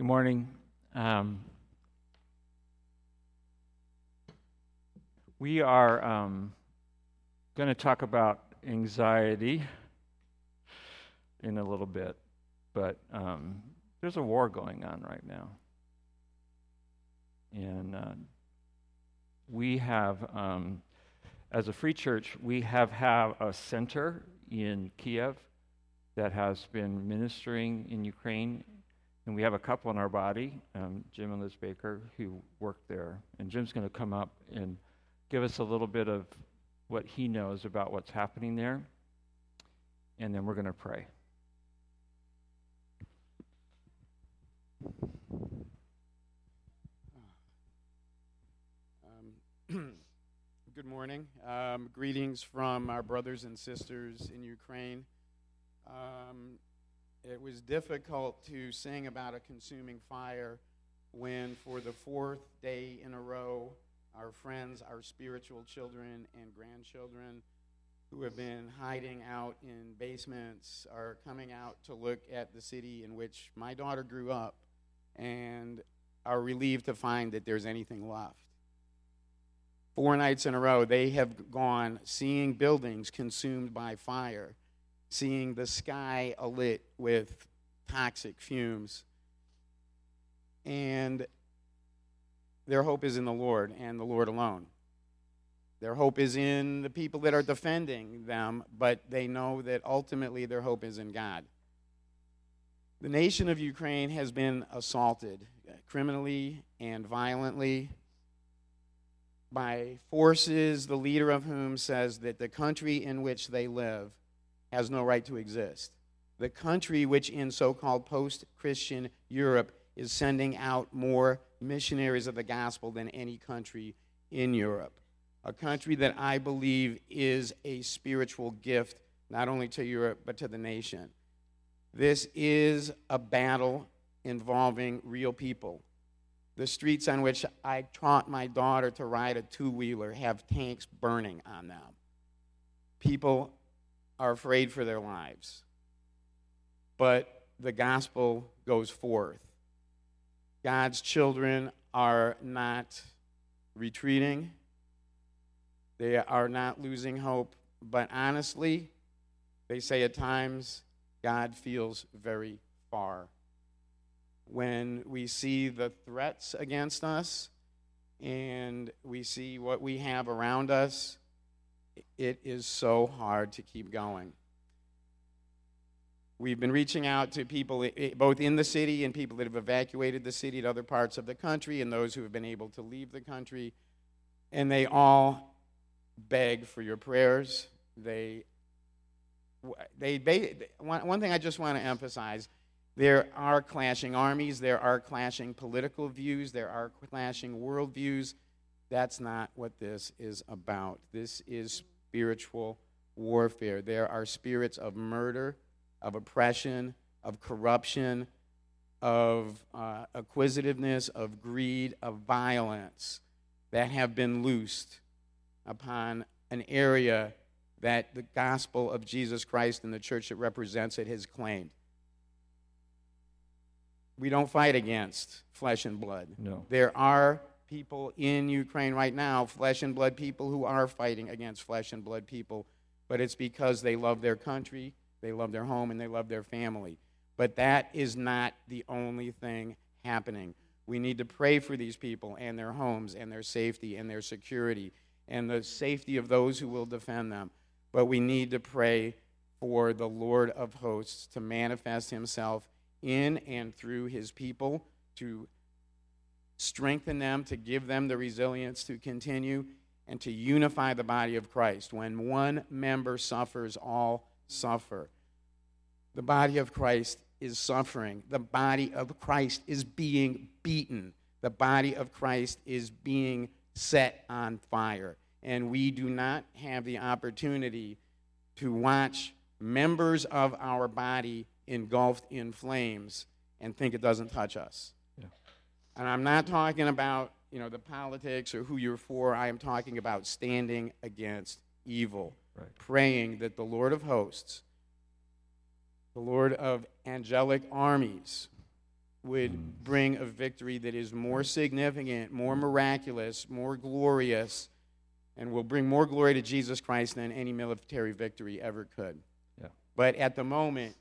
Good morning. Um, we are um, going to talk about anxiety in a little bit, but um, there's a war going on right now. And uh, we have, um, as a free church, we have have a center in Kiev that has been ministering in Ukraine and we have a couple in our body, um, Jim and Liz Baker, who work there. And Jim's going to come up and give us a little bit of what he knows about what's happening there. And then we're going to pray. Um, good morning. Um, greetings from our brothers and sisters in Ukraine. Um, it was difficult to sing about a consuming fire when, for the fourth day in a row, our friends, our spiritual children and grandchildren who have been hiding out in basements are coming out to look at the city in which my daughter grew up and are relieved to find that there's anything left. Four nights in a row, they have gone seeing buildings consumed by fire seeing the sky alit with toxic fumes. And their hope is in the Lord and the Lord alone. Their hope is in the people that are defending them, but they know that ultimately their hope is in God. The nation of Ukraine has been assaulted criminally and violently by forces, the leader of whom says that the country in which they live has no right to exist. The country, which in so called post Christian Europe is sending out more missionaries of the gospel than any country in Europe. A country that I believe is a spiritual gift, not only to Europe, but to the nation. This is a battle involving real people. The streets on which I taught my daughter to ride a two wheeler have tanks burning on them. People are afraid for their lives. But the gospel goes forth. God's children are not retreating, they are not losing hope. But honestly, they say at times God feels very far. When we see the threats against us and we see what we have around us, it is so hard to keep going. We've been reaching out to people both in the city and people that have evacuated the city to other parts of the country and those who have been able to leave the country. And they all beg for your prayers. They, they, they one, one thing I just want to emphasize there are clashing armies, there are clashing political views, there are clashing worldviews. That's not what this is about. This is spiritual warfare. There are spirits of murder, of oppression, of corruption, of uh, acquisitiveness, of greed, of violence that have been loosed upon an area that the gospel of Jesus Christ and the church that represents it has claimed. We don't fight against flesh and blood. No. There are people in Ukraine right now, flesh and blood people who are fighting against flesh and blood people, but it's because they love their country, they love their home, and they love their family. But that is not the only thing happening. We need to pray for these people and their homes and their safety and their security and the safety of those who will defend them. But we need to pray for the Lord of hosts to manifest himself in and through his people to strengthen them, to give them the resilience to continue, and to unify the body of Christ. When one member suffers, all suffer. The body of Christ is suffering. The body of Christ is being beaten. The body of Christ is being set on fire. And we do not have the opportunity to watch members of our body engulfed in flames and think it doesn't touch us. And I'm not talking about, you know, the politics or who you're for. I am talking about standing against evil, right. praying that the Lord of hosts, the Lord of angelic armies, would Mm. bring a victory that is more significant, more miraculous, more glorious, and will bring more glory to Jesus Christ than any military victory ever could. Yeah. But at the moment,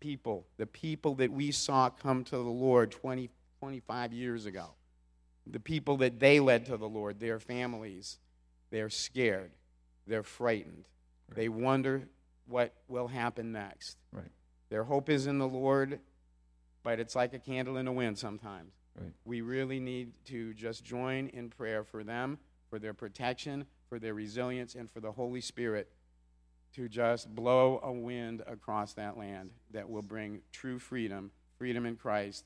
people, the people that we saw come to the Lord 20, 25 years ago, the people that they led to the Lord, their families, they're scared, they're frightened, Right. they wonder what will happen next. Right. Their hope is in the Lord, but it's like a candle in the wind sometimes. Right. We really need to just join in prayer for them, for their protection, for their resilience, and for the Holy Spirit to just blow a wind across that land that will bring true freedom, freedom in Christ,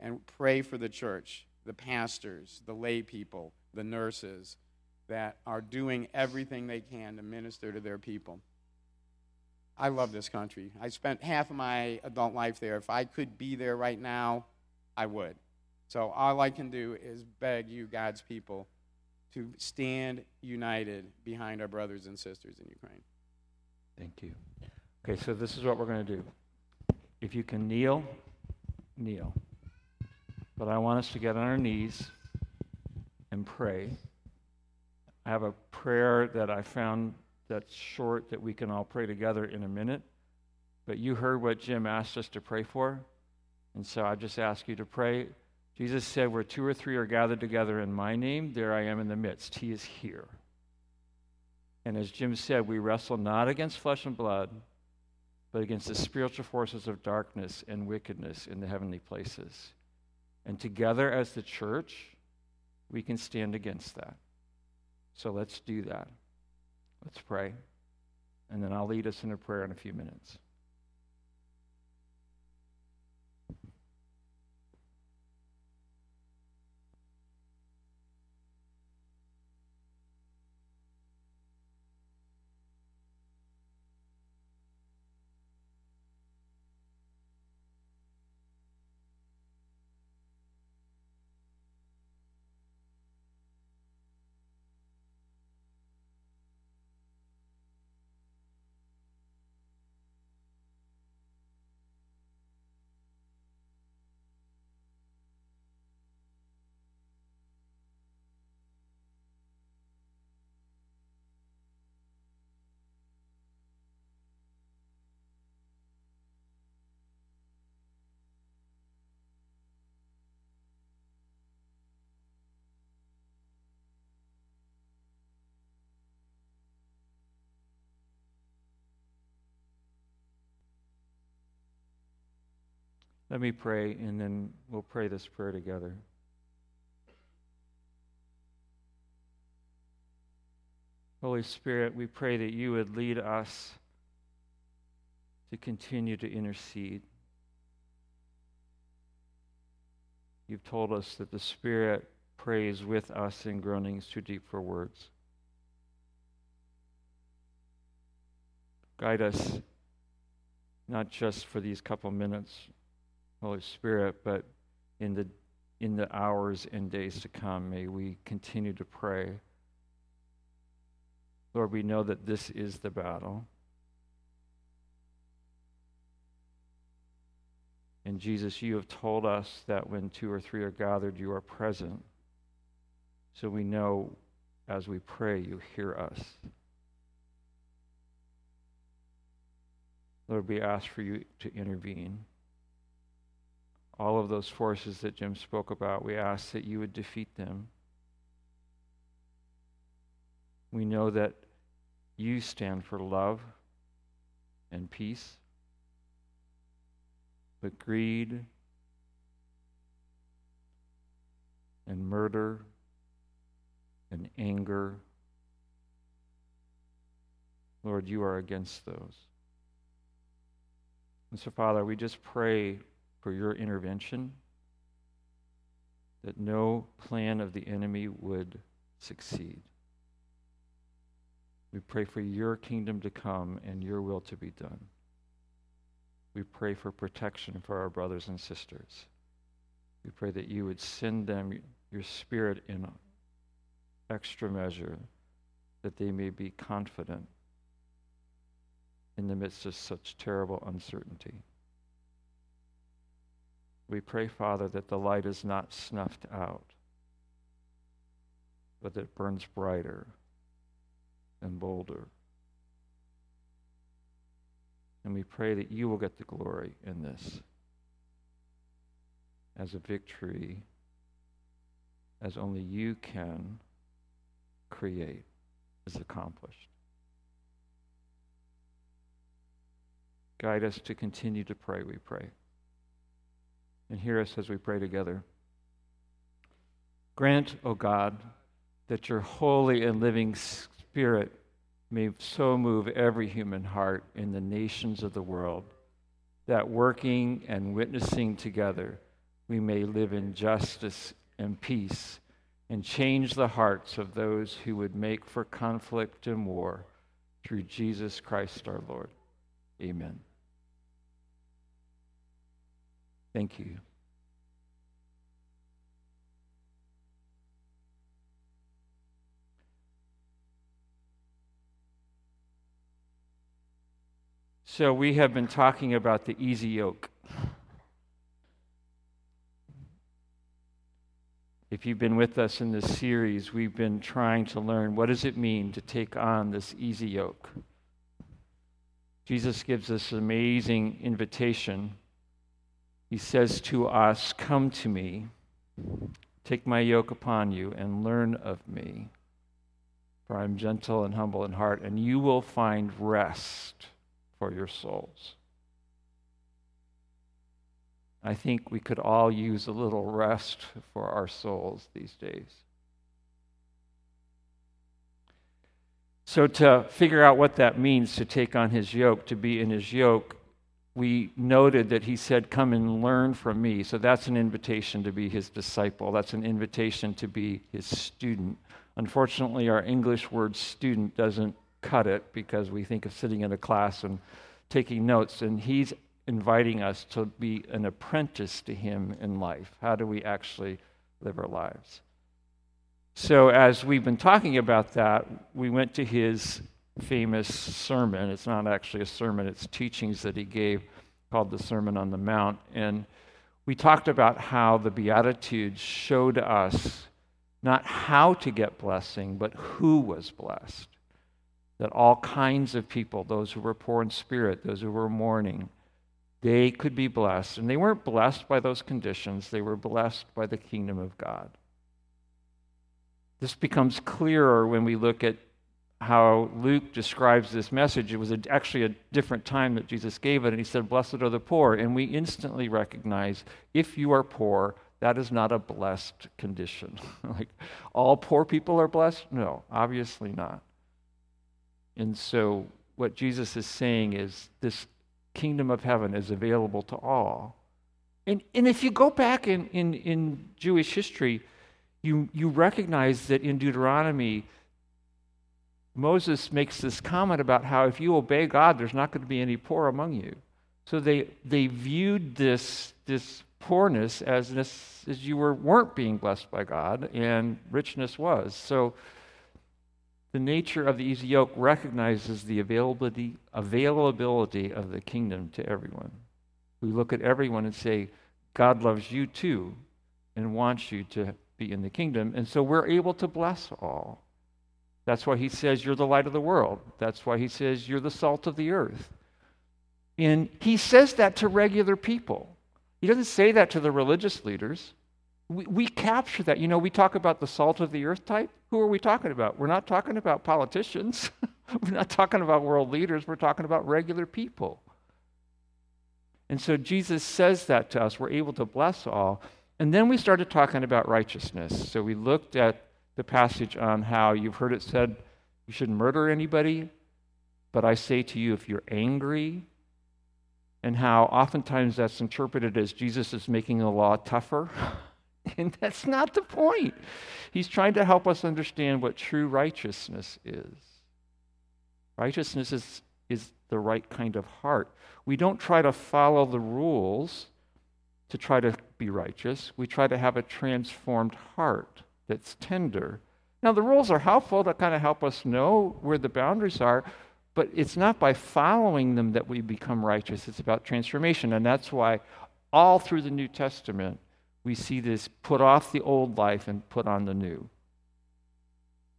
and pray for the church, the pastors, the lay people, the nurses that are doing everything they can to minister to their people. I love this country. I spent half of my adult life there. If I could be there right now, I would. So all I can do is beg you, God's people, to stand united behind our brothers and sisters in Ukraine. Thank you. Okay, so this is what we're going to do. If you can kneel, kneel. But I want us to get on our knees and pray. I have a prayer that I found that's short that we can all pray together in a minute. But you heard what Jim asked us to pray for. And so I just ask you to pray. Jesus said, Where two or three are gathered together in my name, there I am in the midst. He is here. And as Jim said, we wrestle not against flesh and blood, but against the spiritual forces of darkness and wickedness in the heavenly places. And together as the church, we can stand against that. So let's do that. Let's pray. And then I'll lead us in a prayer in a few minutes. Let me pray, and then we'll pray this prayer together. Holy Spirit, we pray that you would lead us to continue to intercede. You've told us that the Spirit prays with us in groanings too deep for words. Guide us not just for these couple minutes, Holy Spirit, but in the in the hours and days to come, may we continue to pray. Lord, we know that this is the battle. And Jesus, you have told us that when two or three are gathered, you are present. So we know as we pray, you hear us. Lord, we ask for you to intervene. All of those forces that Jim spoke about, we ask that you would defeat them. We know that you stand for love and peace, but greed and murder and anger, Lord, you are against those. And so, Father, we just pray for your intervention, that no plan of the enemy would succeed. We pray for your kingdom to come and your will to be done. We pray for protection for our brothers and sisters. We pray that you would send them your spirit in extra measure, that they may be confident in the midst of such terrible uncertainty. We pray, Father, that the light is not snuffed out, but that it burns brighter and bolder. And we pray that you will get the glory in this as a victory, as only you can create, is accomplished. Guide us to continue to pray, we pray. And hear us as we pray together. Grant, O God, that your holy and living Spirit may so move every human heart in the nations of the world that working and witnessing together, we may live in justice and peace and change the hearts of those who would make for conflict and war through Jesus Christ our Lord. Amen. Thank you. So, we have been talking about the easy yoke. If you've been with us in this series, we've been trying to learn what does it mean to take on this easy yoke. Jesus gives us an amazing invitation. He says to us, Come to me, take my yoke upon you, and learn of me. For I am gentle and humble in heart, and you will find rest for your souls. I think we could all use a little rest for our souls these days. So, to figure out what that means to take on his yoke, to be in his yoke, we noted that he said, Come and learn from me. So, that's an invitation to be his disciple. That's an invitation to be his student. Unfortunately, our English word student doesn't cut it because we think of sitting in a class and taking notes, and he's inviting us to be an apprentice to him in life. How do we actually live our lives? So, as we've been talking about that, we went to his famous sermon. It's not actually a sermon, it's teachings that he gave called the Sermon on the Mount. And we talked about how the Beatitudes showed us not how to get blessing, but who was blessed that all kinds of people, those who were poor in spirit, those who were mourning, they could be blessed. And they weren't blessed by those conditions, they were blessed by the kingdom of God. This becomes clearer when we look at how Luke describes this message. It was a, actually a different time that Jesus gave it, and he said, Blessed are the poor. And we instantly recognize if you are poor, that is not a blessed condition. like all poor people are blessed? No, obviously not. And so, what Jesus is saying is this kingdom of heaven is available to all. And, and if you go back in, in, in Jewish history, you, you recognize that in Deuteronomy, Moses makes this comment about how if you obey God, there's not going to be any poor among you. So they, they viewed this, this poorness as, this, as you were, weren't being blessed by God, and richness was. So the nature of the easy yoke recognizes the availability, availability of the kingdom to everyone. We look at everyone and say, God loves you too and wants you to be in the kingdom. And so we're able to bless all. That's why he says you're the light of the world. That's why he says you're the salt of the earth. And he says that to regular people. He doesn't say that to the religious leaders. We, we capture that. You know, we talk about the salt of the earth type. Who are we talking about? We're not talking about politicians. we're not talking about world leaders. We're talking about regular people. And so Jesus says that to us. We're able to bless all. And then we started talking about righteousness. So we looked at the passage on how you've heard it said you shouldn't murder anybody, but I say to you, if you're angry, and how oftentimes that's interpreted as Jesus is making the law tougher. And that's not the point. He's trying to help us understand what true righteousness is. Righteousness is, is the right kind of heart. We don't try to follow the rules to try to be righteous. We try to have a transformed heart that's tender. Now, the rules are helpful to kind of help us know where the boundaries are, but it's not by following them that we become righteous. It's about transformation. And that's why all through the New Testament, we see this put off the old life and put on the new.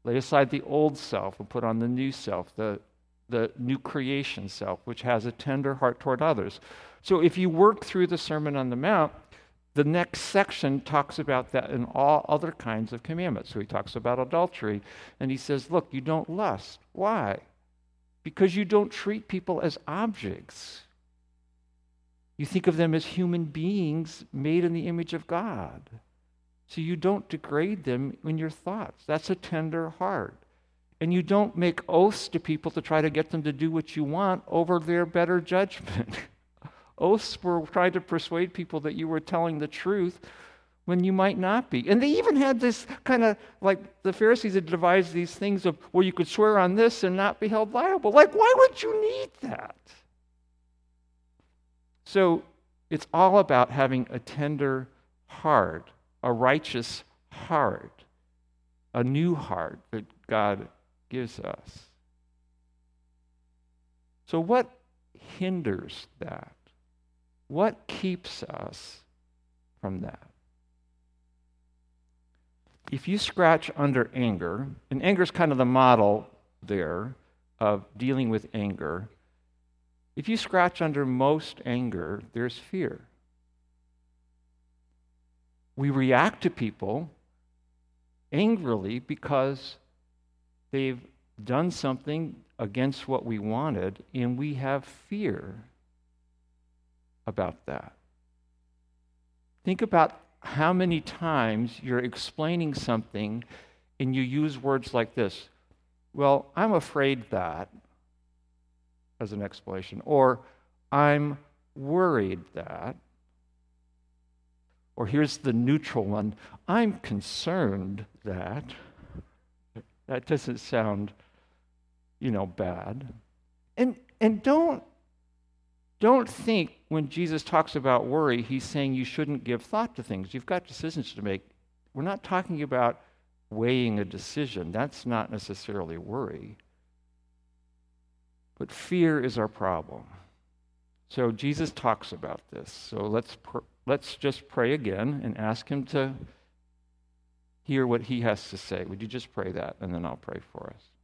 Lay aside the old self and put on the new self, the, the new creation self, which has a tender heart toward others. So if you work through the Sermon on the Mount, the next section talks about that in all other kinds of commandments. So he talks about adultery, and he says, Look, you don't lust. Why? Because you don't treat people as objects. You think of them as human beings made in the image of God. So you don't degrade them in your thoughts. That's a tender heart. And you don't make oaths to people to try to get them to do what you want over their better judgment. oaths were trying to persuade people that you were telling the truth when you might not be. And they even had this kind of like the Pharisees had devised these things of where you could swear on this and not be held liable. Like, why would you need that? So it's all about having a tender heart, a righteous heart, a new heart that God gives us. So, what hinders that? What keeps us from that? If you scratch under anger, and anger is kind of the model there of dealing with anger, if you scratch under most anger, there's fear. We react to people angrily because they've done something against what we wanted, and we have fear about that. Think about how many times you're explaining something and you use words like this Well, I'm afraid that as an explanation. Or I'm worried that. Or here's the neutral one I'm concerned that. That doesn't sound, you know, bad. And, and don't, don't think when Jesus talks about worry, he's saying you shouldn't give thought to things. You've got decisions to make. We're not talking about weighing a decision. That's not necessarily worry. But fear is our problem. So Jesus talks about this. So let's, pr- let's just pray again and ask him to hear what he has to say. Would you just pray that, and then I'll pray for us.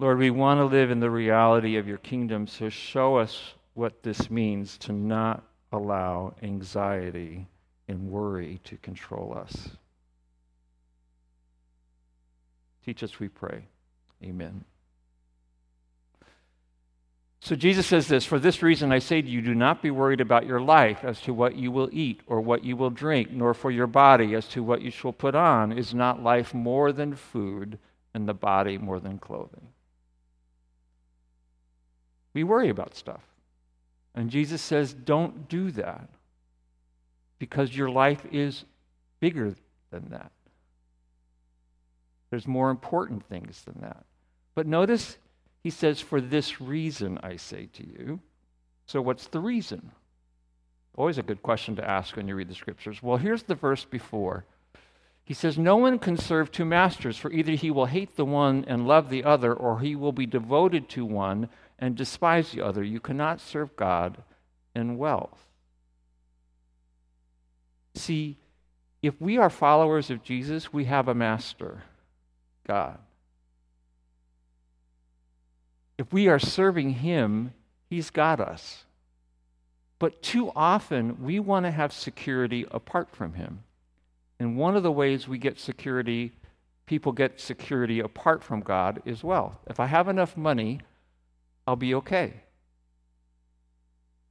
Lord, we want to live in the reality of your kingdom, so show us what this means to not allow anxiety and worry to control us. Teach us, we pray. Amen. So Jesus says this For this reason I say to you, do not be worried about your life as to what you will eat or what you will drink, nor for your body as to what you shall put on. Is not life more than food, and the body more than clothing? We worry about stuff. And Jesus says, don't do that because your life is bigger than that. There's more important things than that. But notice he says, For this reason I say to you. So, what's the reason? Always a good question to ask when you read the scriptures. Well, here's the verse before. He says, No one can serve two masters, for either he will hate the one and love the other, or he will be devoted to one and despise the other. You cannot serve God and wealth. See, if we are followers of Jesus, we have a master, God. If we are serving Him, He's got us. But too often, we want to have security apart from Him. And one of the ways we get security, people get security apart from God, is wealth. If I have enough money, I'll be okay.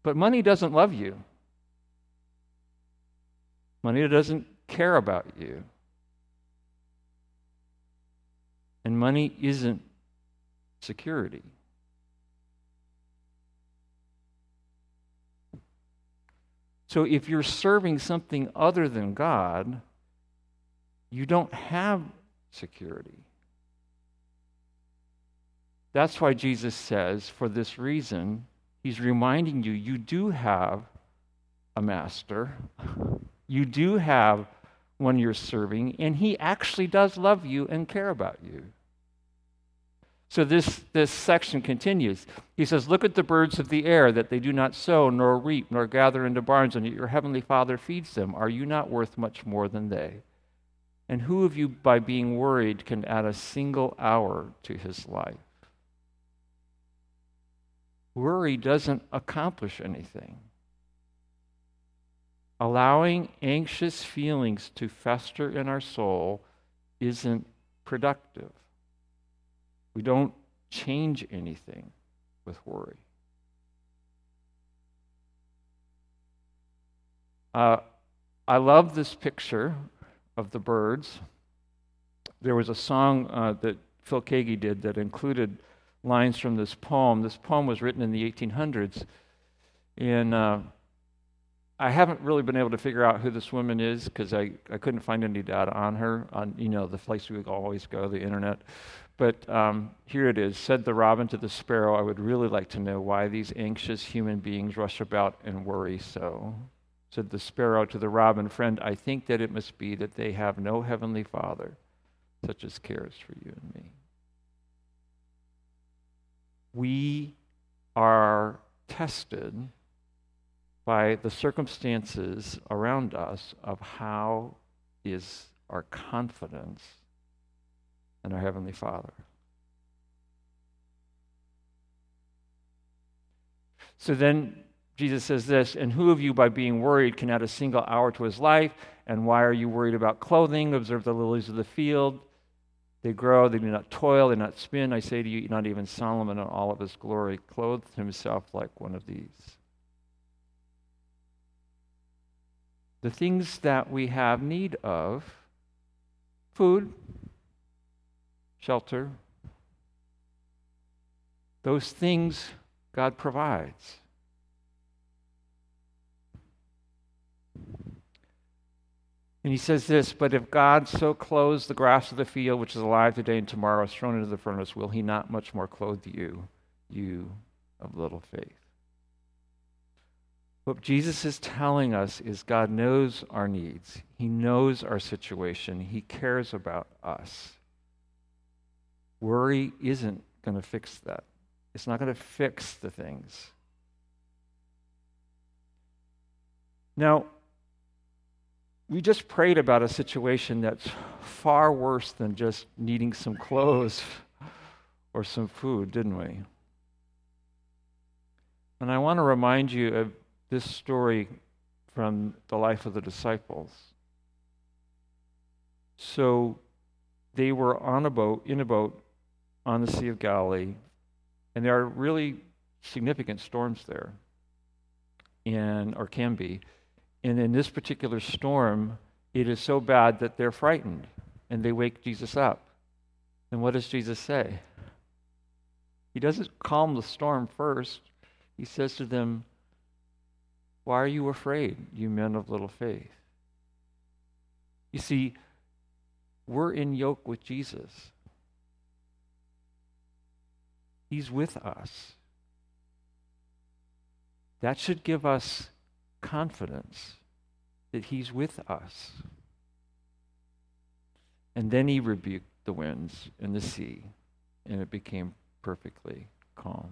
But money doesn't love you. Money doesn't care about you. And money isn't security. So if you're serving something other than God, you don't have security. That's why Jesus says, for this reason, he's reminding you, you do have a master. You do have one you're serving, and he actually does love you and care about you. So this, this section continues. He says, Look at the birds of the air, that they do not sow, nor reap, nor gather into barns, and yet your heavenly Father feeds them. Are you not worth much more than they? And who of you, by being worried, can add a single hour to his life? Worry doesn't accomplish anything. Allowing anxious feelings to fester in our soul isn't productive. We don't change anything with worry. Uh, I love this picture of the birds. There was a song uh, that Phil Keaggy did that included lines from this poem. This poem was written in the 1800s. And uh, I haven't really been able to figure out who this woman is because I, I couldn't find any data on her on, you know, the place we always go, the internet. But um, here it is. Said the robin to the sparrow, I would really like to know why these anxious human beings rush about and worry so. Said the sparrow to the robin, Friend, I think that it must be that they have no heavenly Father such as cares for you and me. We are tested by the circumstances around us of how is our confidence and our Heavenly Father. So then Jesus says this, and who of you by being worried can add a single hour to his life? And why are you worried about clothing? Observe the lilies of the field. They grow, they do not toil, they do not spin. I say to you, not even Solomon in all of his glory clothed himself like one of these. The things that we have need of food, shelter. Those things God provides. And he says this, but if God so clothes the grass of the field, which is alive today and tomorrow is thrown into the furnace, will he not much more clothe you, you of little faith? What Jesus is telling us is God knows our needs. He knows our situation. He cares about us. Worry isn't going to fix that. It's not going to fix the things. Now, we just prayed about a situation that's far worse than just needing some clothes or some food, didn't we? And I want to remind you of this story from the life of the disciples. So they were on a boat, in a boat, on the Sea of Galilee, and there are really significant storms there, and or can be. And in this particular storm, it is so bad that they're frightened, and they wake Jesus up. And what does Jesus say? He doesn't calm the storm first. He says to them, Why are you afraid, you men of little faith? You see, we're in yoke with Jesus. He's with us. That should give us confidence that He's with us. And then He rebuked the winds and the sea, and it became perfectly calm.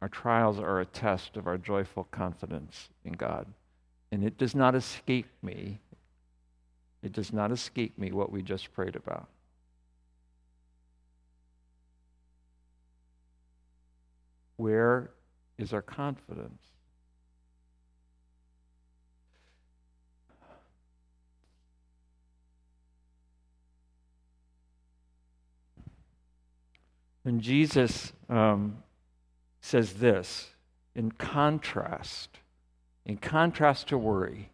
Our trials are a test of our joyful confidence in God. And it does not escape me it does not escape me what we just prayed about. Where is our confidence? And Jesus um, says this in contrast, in contrast to worry,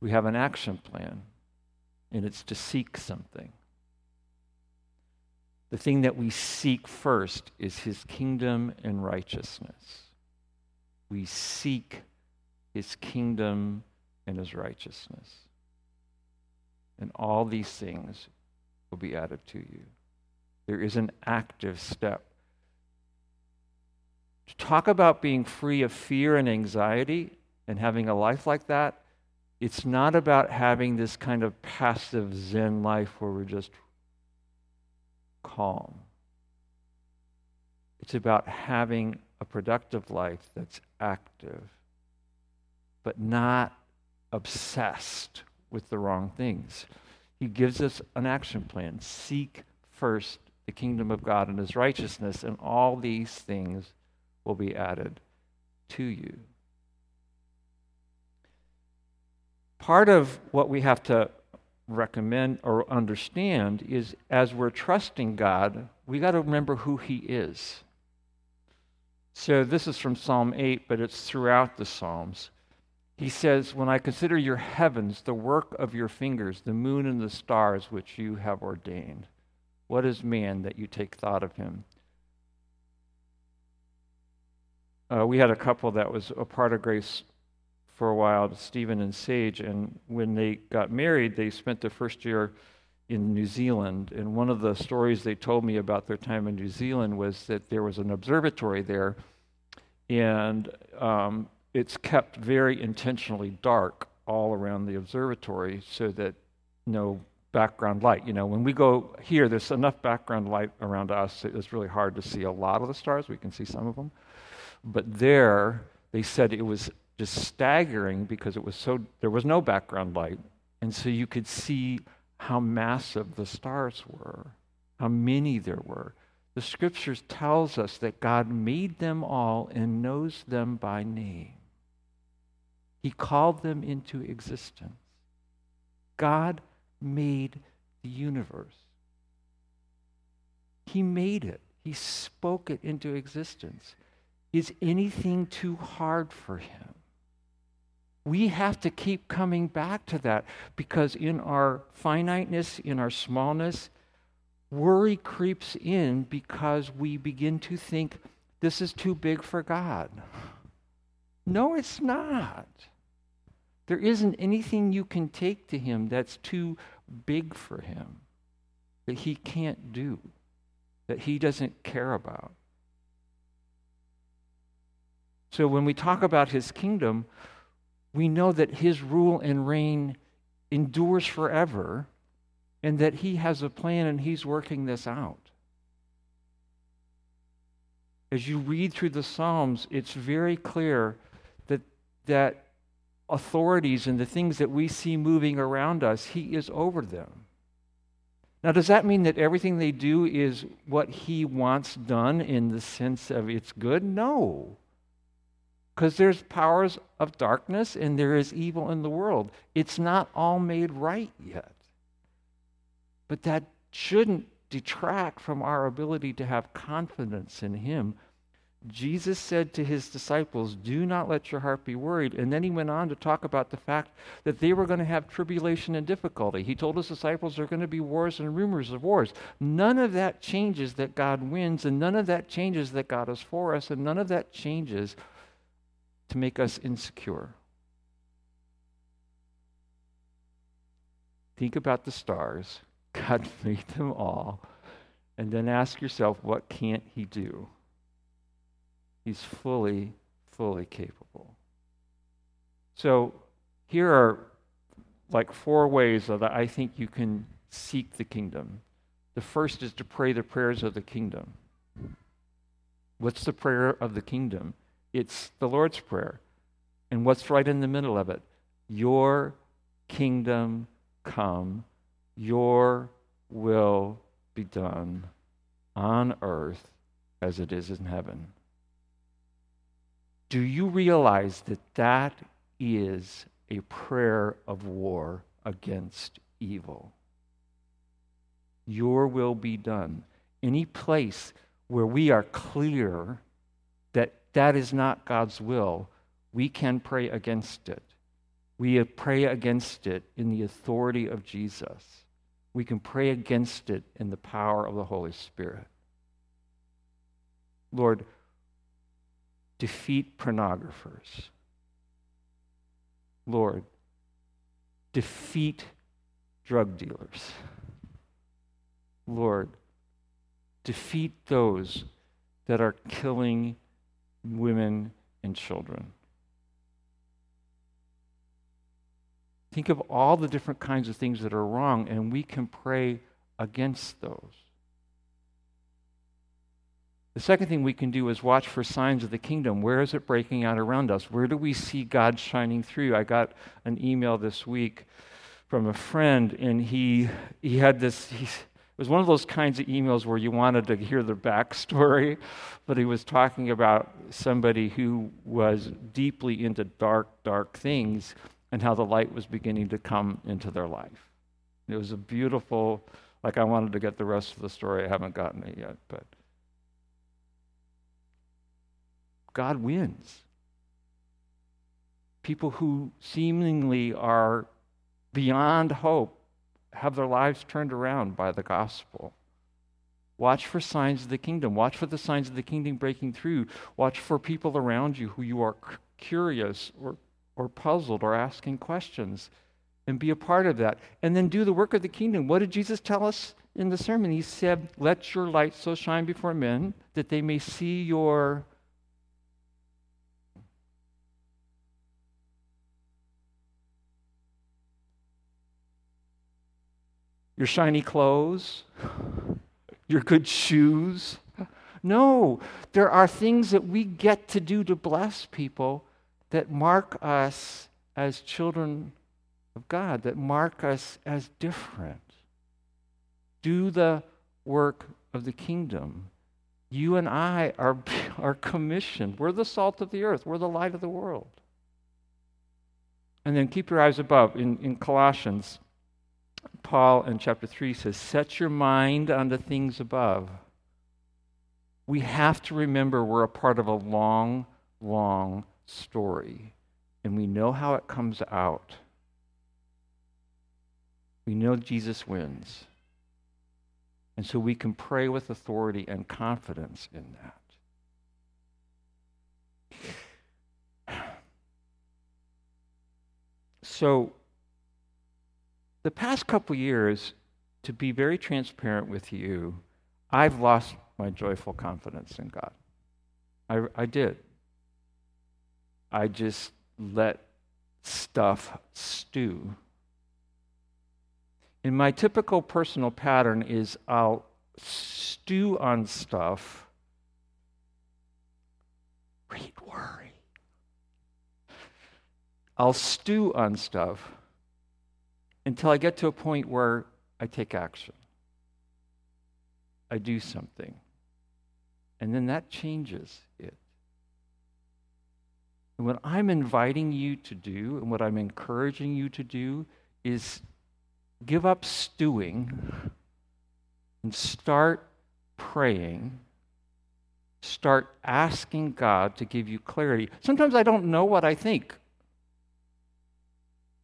we have an action plan and it's to seek something. The thing that we seek first is his kingdom and righteousness. We seek his kingdom and his righteousness. And all these things will be added to you. There is an active step. To talk about being free of fear and anxiety and having a life like that, It's not about having this kind of passive Zen life where we're just calm. It's about having a productive life that's active, but not obsessed with the wrong things. He gives us an action plan. Seek first the kingdom of God and his righteousness, and all these things will be added to you. Part of what we have to recommend or understand is as we're trusting God, we got to remember who he is. So this is from Psalm 8, but it's throughout the Psalms. He says, When I consider your heavens, the work of your fingers, the moon and the stars which you have ordained, what is man that you take thought of him? Uh, we had a couple that was a part of Grace for a while, Stephen and Sage, and when they got married, they spent the first year in New Zealand. And one of the stories they told me about their time in New Zealand was that there was an observatory there, and um, it's kept very intentionally dark all around the observatory so that no background light. You know, when we go here, there's enough background light around us, it's really hard to see a lot of the stars. We can see some of them. But there, they said it was just staggering because it was so, there was no background light. And so you could see how massive the stars were, how many there were. The scriptures tells us that God made them all and knows them by name. He called them into existence. God made the universe. He made it. He spoke it into existence. Is anything too hard for him? We have to keep coming back to that because in our finiteness, in our smallness, worry creeps in because we begin to think this is too big for God. No, it's not. There isn't anything you can take to him that's too big for him, that he can't do, that he doesn't care about. So when we talk about his kingdom, we know that his rule and reign endures forever and that he has a plan and he's working this out. As you read through the Psalms, it's very clear that, that authorities and the things that we see moving around us, He is over them. Now, does that mean that everything they do is what He wants done in the sense of it's good? No. Because there's powers of darkness and there is evil in the world. It's not all made right yet. But that shouldn't detract from our ability to have confidence in Him Jesus said to his disciples, Do not let your heart be worried. And then he went on to talk about the fact that they were going to have tribulation and difficulty. He told his disciples there are going to be wars and rumors of wars. None of that changes that God wins, and none of that changes that God is for us, and none of that changes to make us insecure. Think about the stars. God made them all. And then ask yourself, what can't he do? He's fully, fully capable. So here are like four ways that I think you can seek the kingdom. The first is to pray the prayers of the kingdom. What's the prayer of the kingdom? It's the Lord's Prayer. And what's right in the middle of it? Your kingdom come, your will be done on earth as it is in heaven. Do you realize that that is a prayer of war against evil? Your will be done. Any place where we are clear that is not God's will, we can pray against it. We pray against it in the authority of Jesus. We can pray against it in the power of the Holy Spirit. Lord, defeat pornographers. Lord, defeat drug dealers. Lord, defeat those that are killing women and children. Think of all the different kinds of things that are wrong, and we can pray against those. The second thing we can do is watch for signs of the kingdom. Where is it breaking out around us? Where do we see God shining through? I got an email this week from a friend, and he he had this. He, it was one of those kinds of emails where you wanted to hear the backstory, but he was talking about somebody who was deeply into dark, dark things and how the light was beginning to come into their life. It was a beautiful, like I wanted to get the rest of the story. I haven't gotten it yet, but God wins. People who seemingly are beyond hope have their lives turned around by the gospel. Watch for signs of the kingdom. Watch for the signs of the kingdom breaking through. Watch for people around you who you are curious or, or puzzled or asking questions and be a part of that. And then do the work of the kingdom. What did Jesus tell us in the sermon? He said, Let your light so shine before men that they may see your your shiny clothes, your good shoes. No, there are things that we get to do to bless people that mark us as children of God, that mark us as different. Do the work of the kingdom. You and I are, are commissioned. We're the salt of the earth, we're the light of the world. And then keep your eyes above in, in Colossians Paul in chapter 3 says, Set your mind on the things above. We have to remember we're a part of a long, long story, and we know how it comes out. We know Jesus wins. And so we can pray with authority and confidence in that. So, the past couple years, to be very transparent with you, I've lost my joyful confidence in God. I, I did. I just let stuff stew. And my typical personal pattern is I'll stew on stuff, read worry. I'll stew on stuff until I get to a point where I take action. I do something. And then that changes it. And what I'm inviting you to do and what I'm encouraging you to do is give up stewing and start praying. Start asking God to give you clarity. Sometimes I don't know what I think.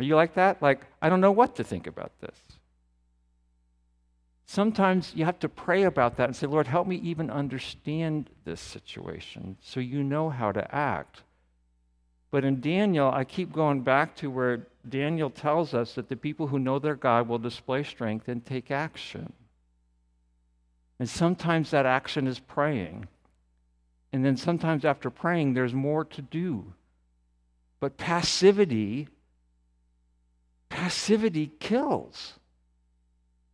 Are you like that? Like, I don't know what to think about this. Sometimes you have to pray about that and say, Lord, help me even understand this situation so you know how to act. But in Daniel, I keep going back to where Daniel tells us that the people who know their God will display strength and take action. And sometimes that action is praying. And then sometimes after praying, there's more to do. But passivity Passivity kills.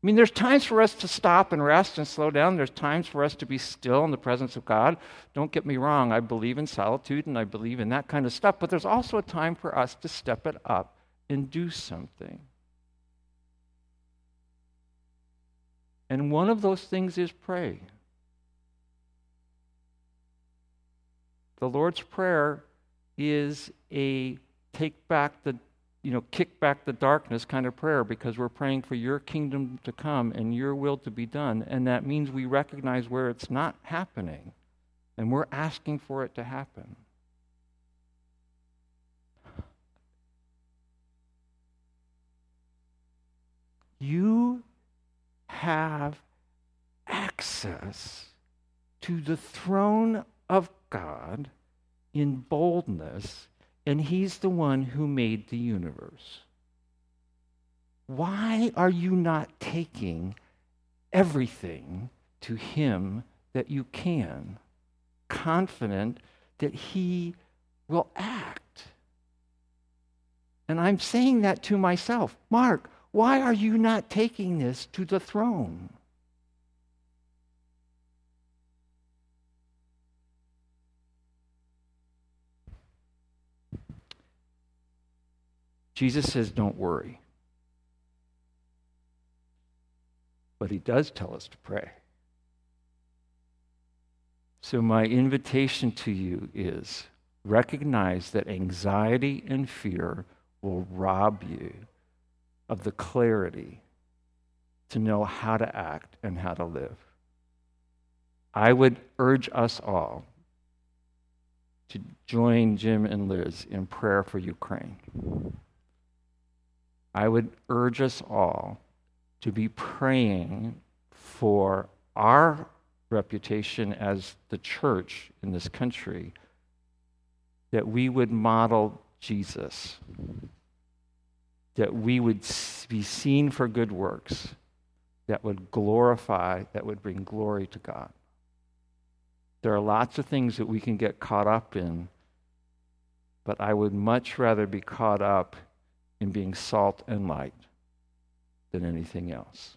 I mean, there's times for us to stop and rest and slow down. There's times for us to be still in the presence of God. Don't get me wrong, I believe in solitude and I believe in that kind of stuff, but there's also a time for us to step it up and do something. And one of those things is pray. The Lord's Prayer is a take back the you know, kick back the darkness kind of prayer because we're praying for your kingdom to come and your will to be done. And that means we recognize where it's not happening and we're asking for it to happen. You have access to the throne of God in boldness and He's the one who made the universe. Why are you not taking everything to Him that you can, confident that He will act? And I'm saying that to myself. Mark, why are you not taking this to the throne? Jesus says, Don't worry. But he does tell us to pray. So, my invitation to you is recognize that anxiety and fear will rob you of the clarity to know how to act and how to live. I would urge us all to join Jim and Liz in prayer for Ukraine. I would urge us all to be praying for our reputation as the church in this country, that we would model Jesus, that we would be seen for good works, that would glorify, that would bring glory to God. There are lots of things that we can get caught up in, but I would much rather be caught up in being salt and light than anything else.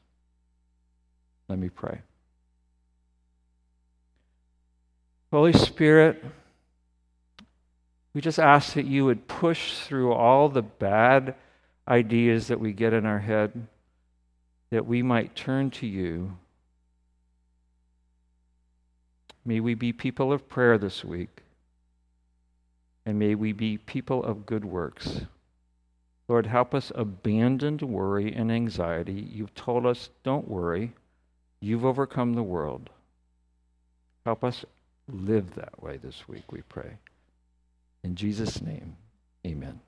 Let me pray. Holy Spirit, we just ask that you would push through all the bad ideas that we get in our head, that we might turn to you. May we be people of prayer this week, and may we be people of good works. Lord, help us abandon worry and anxiety. You've told us, don't worry. You've overcome the world. Help us live that way this week, we pray. In Jesus' name, amen.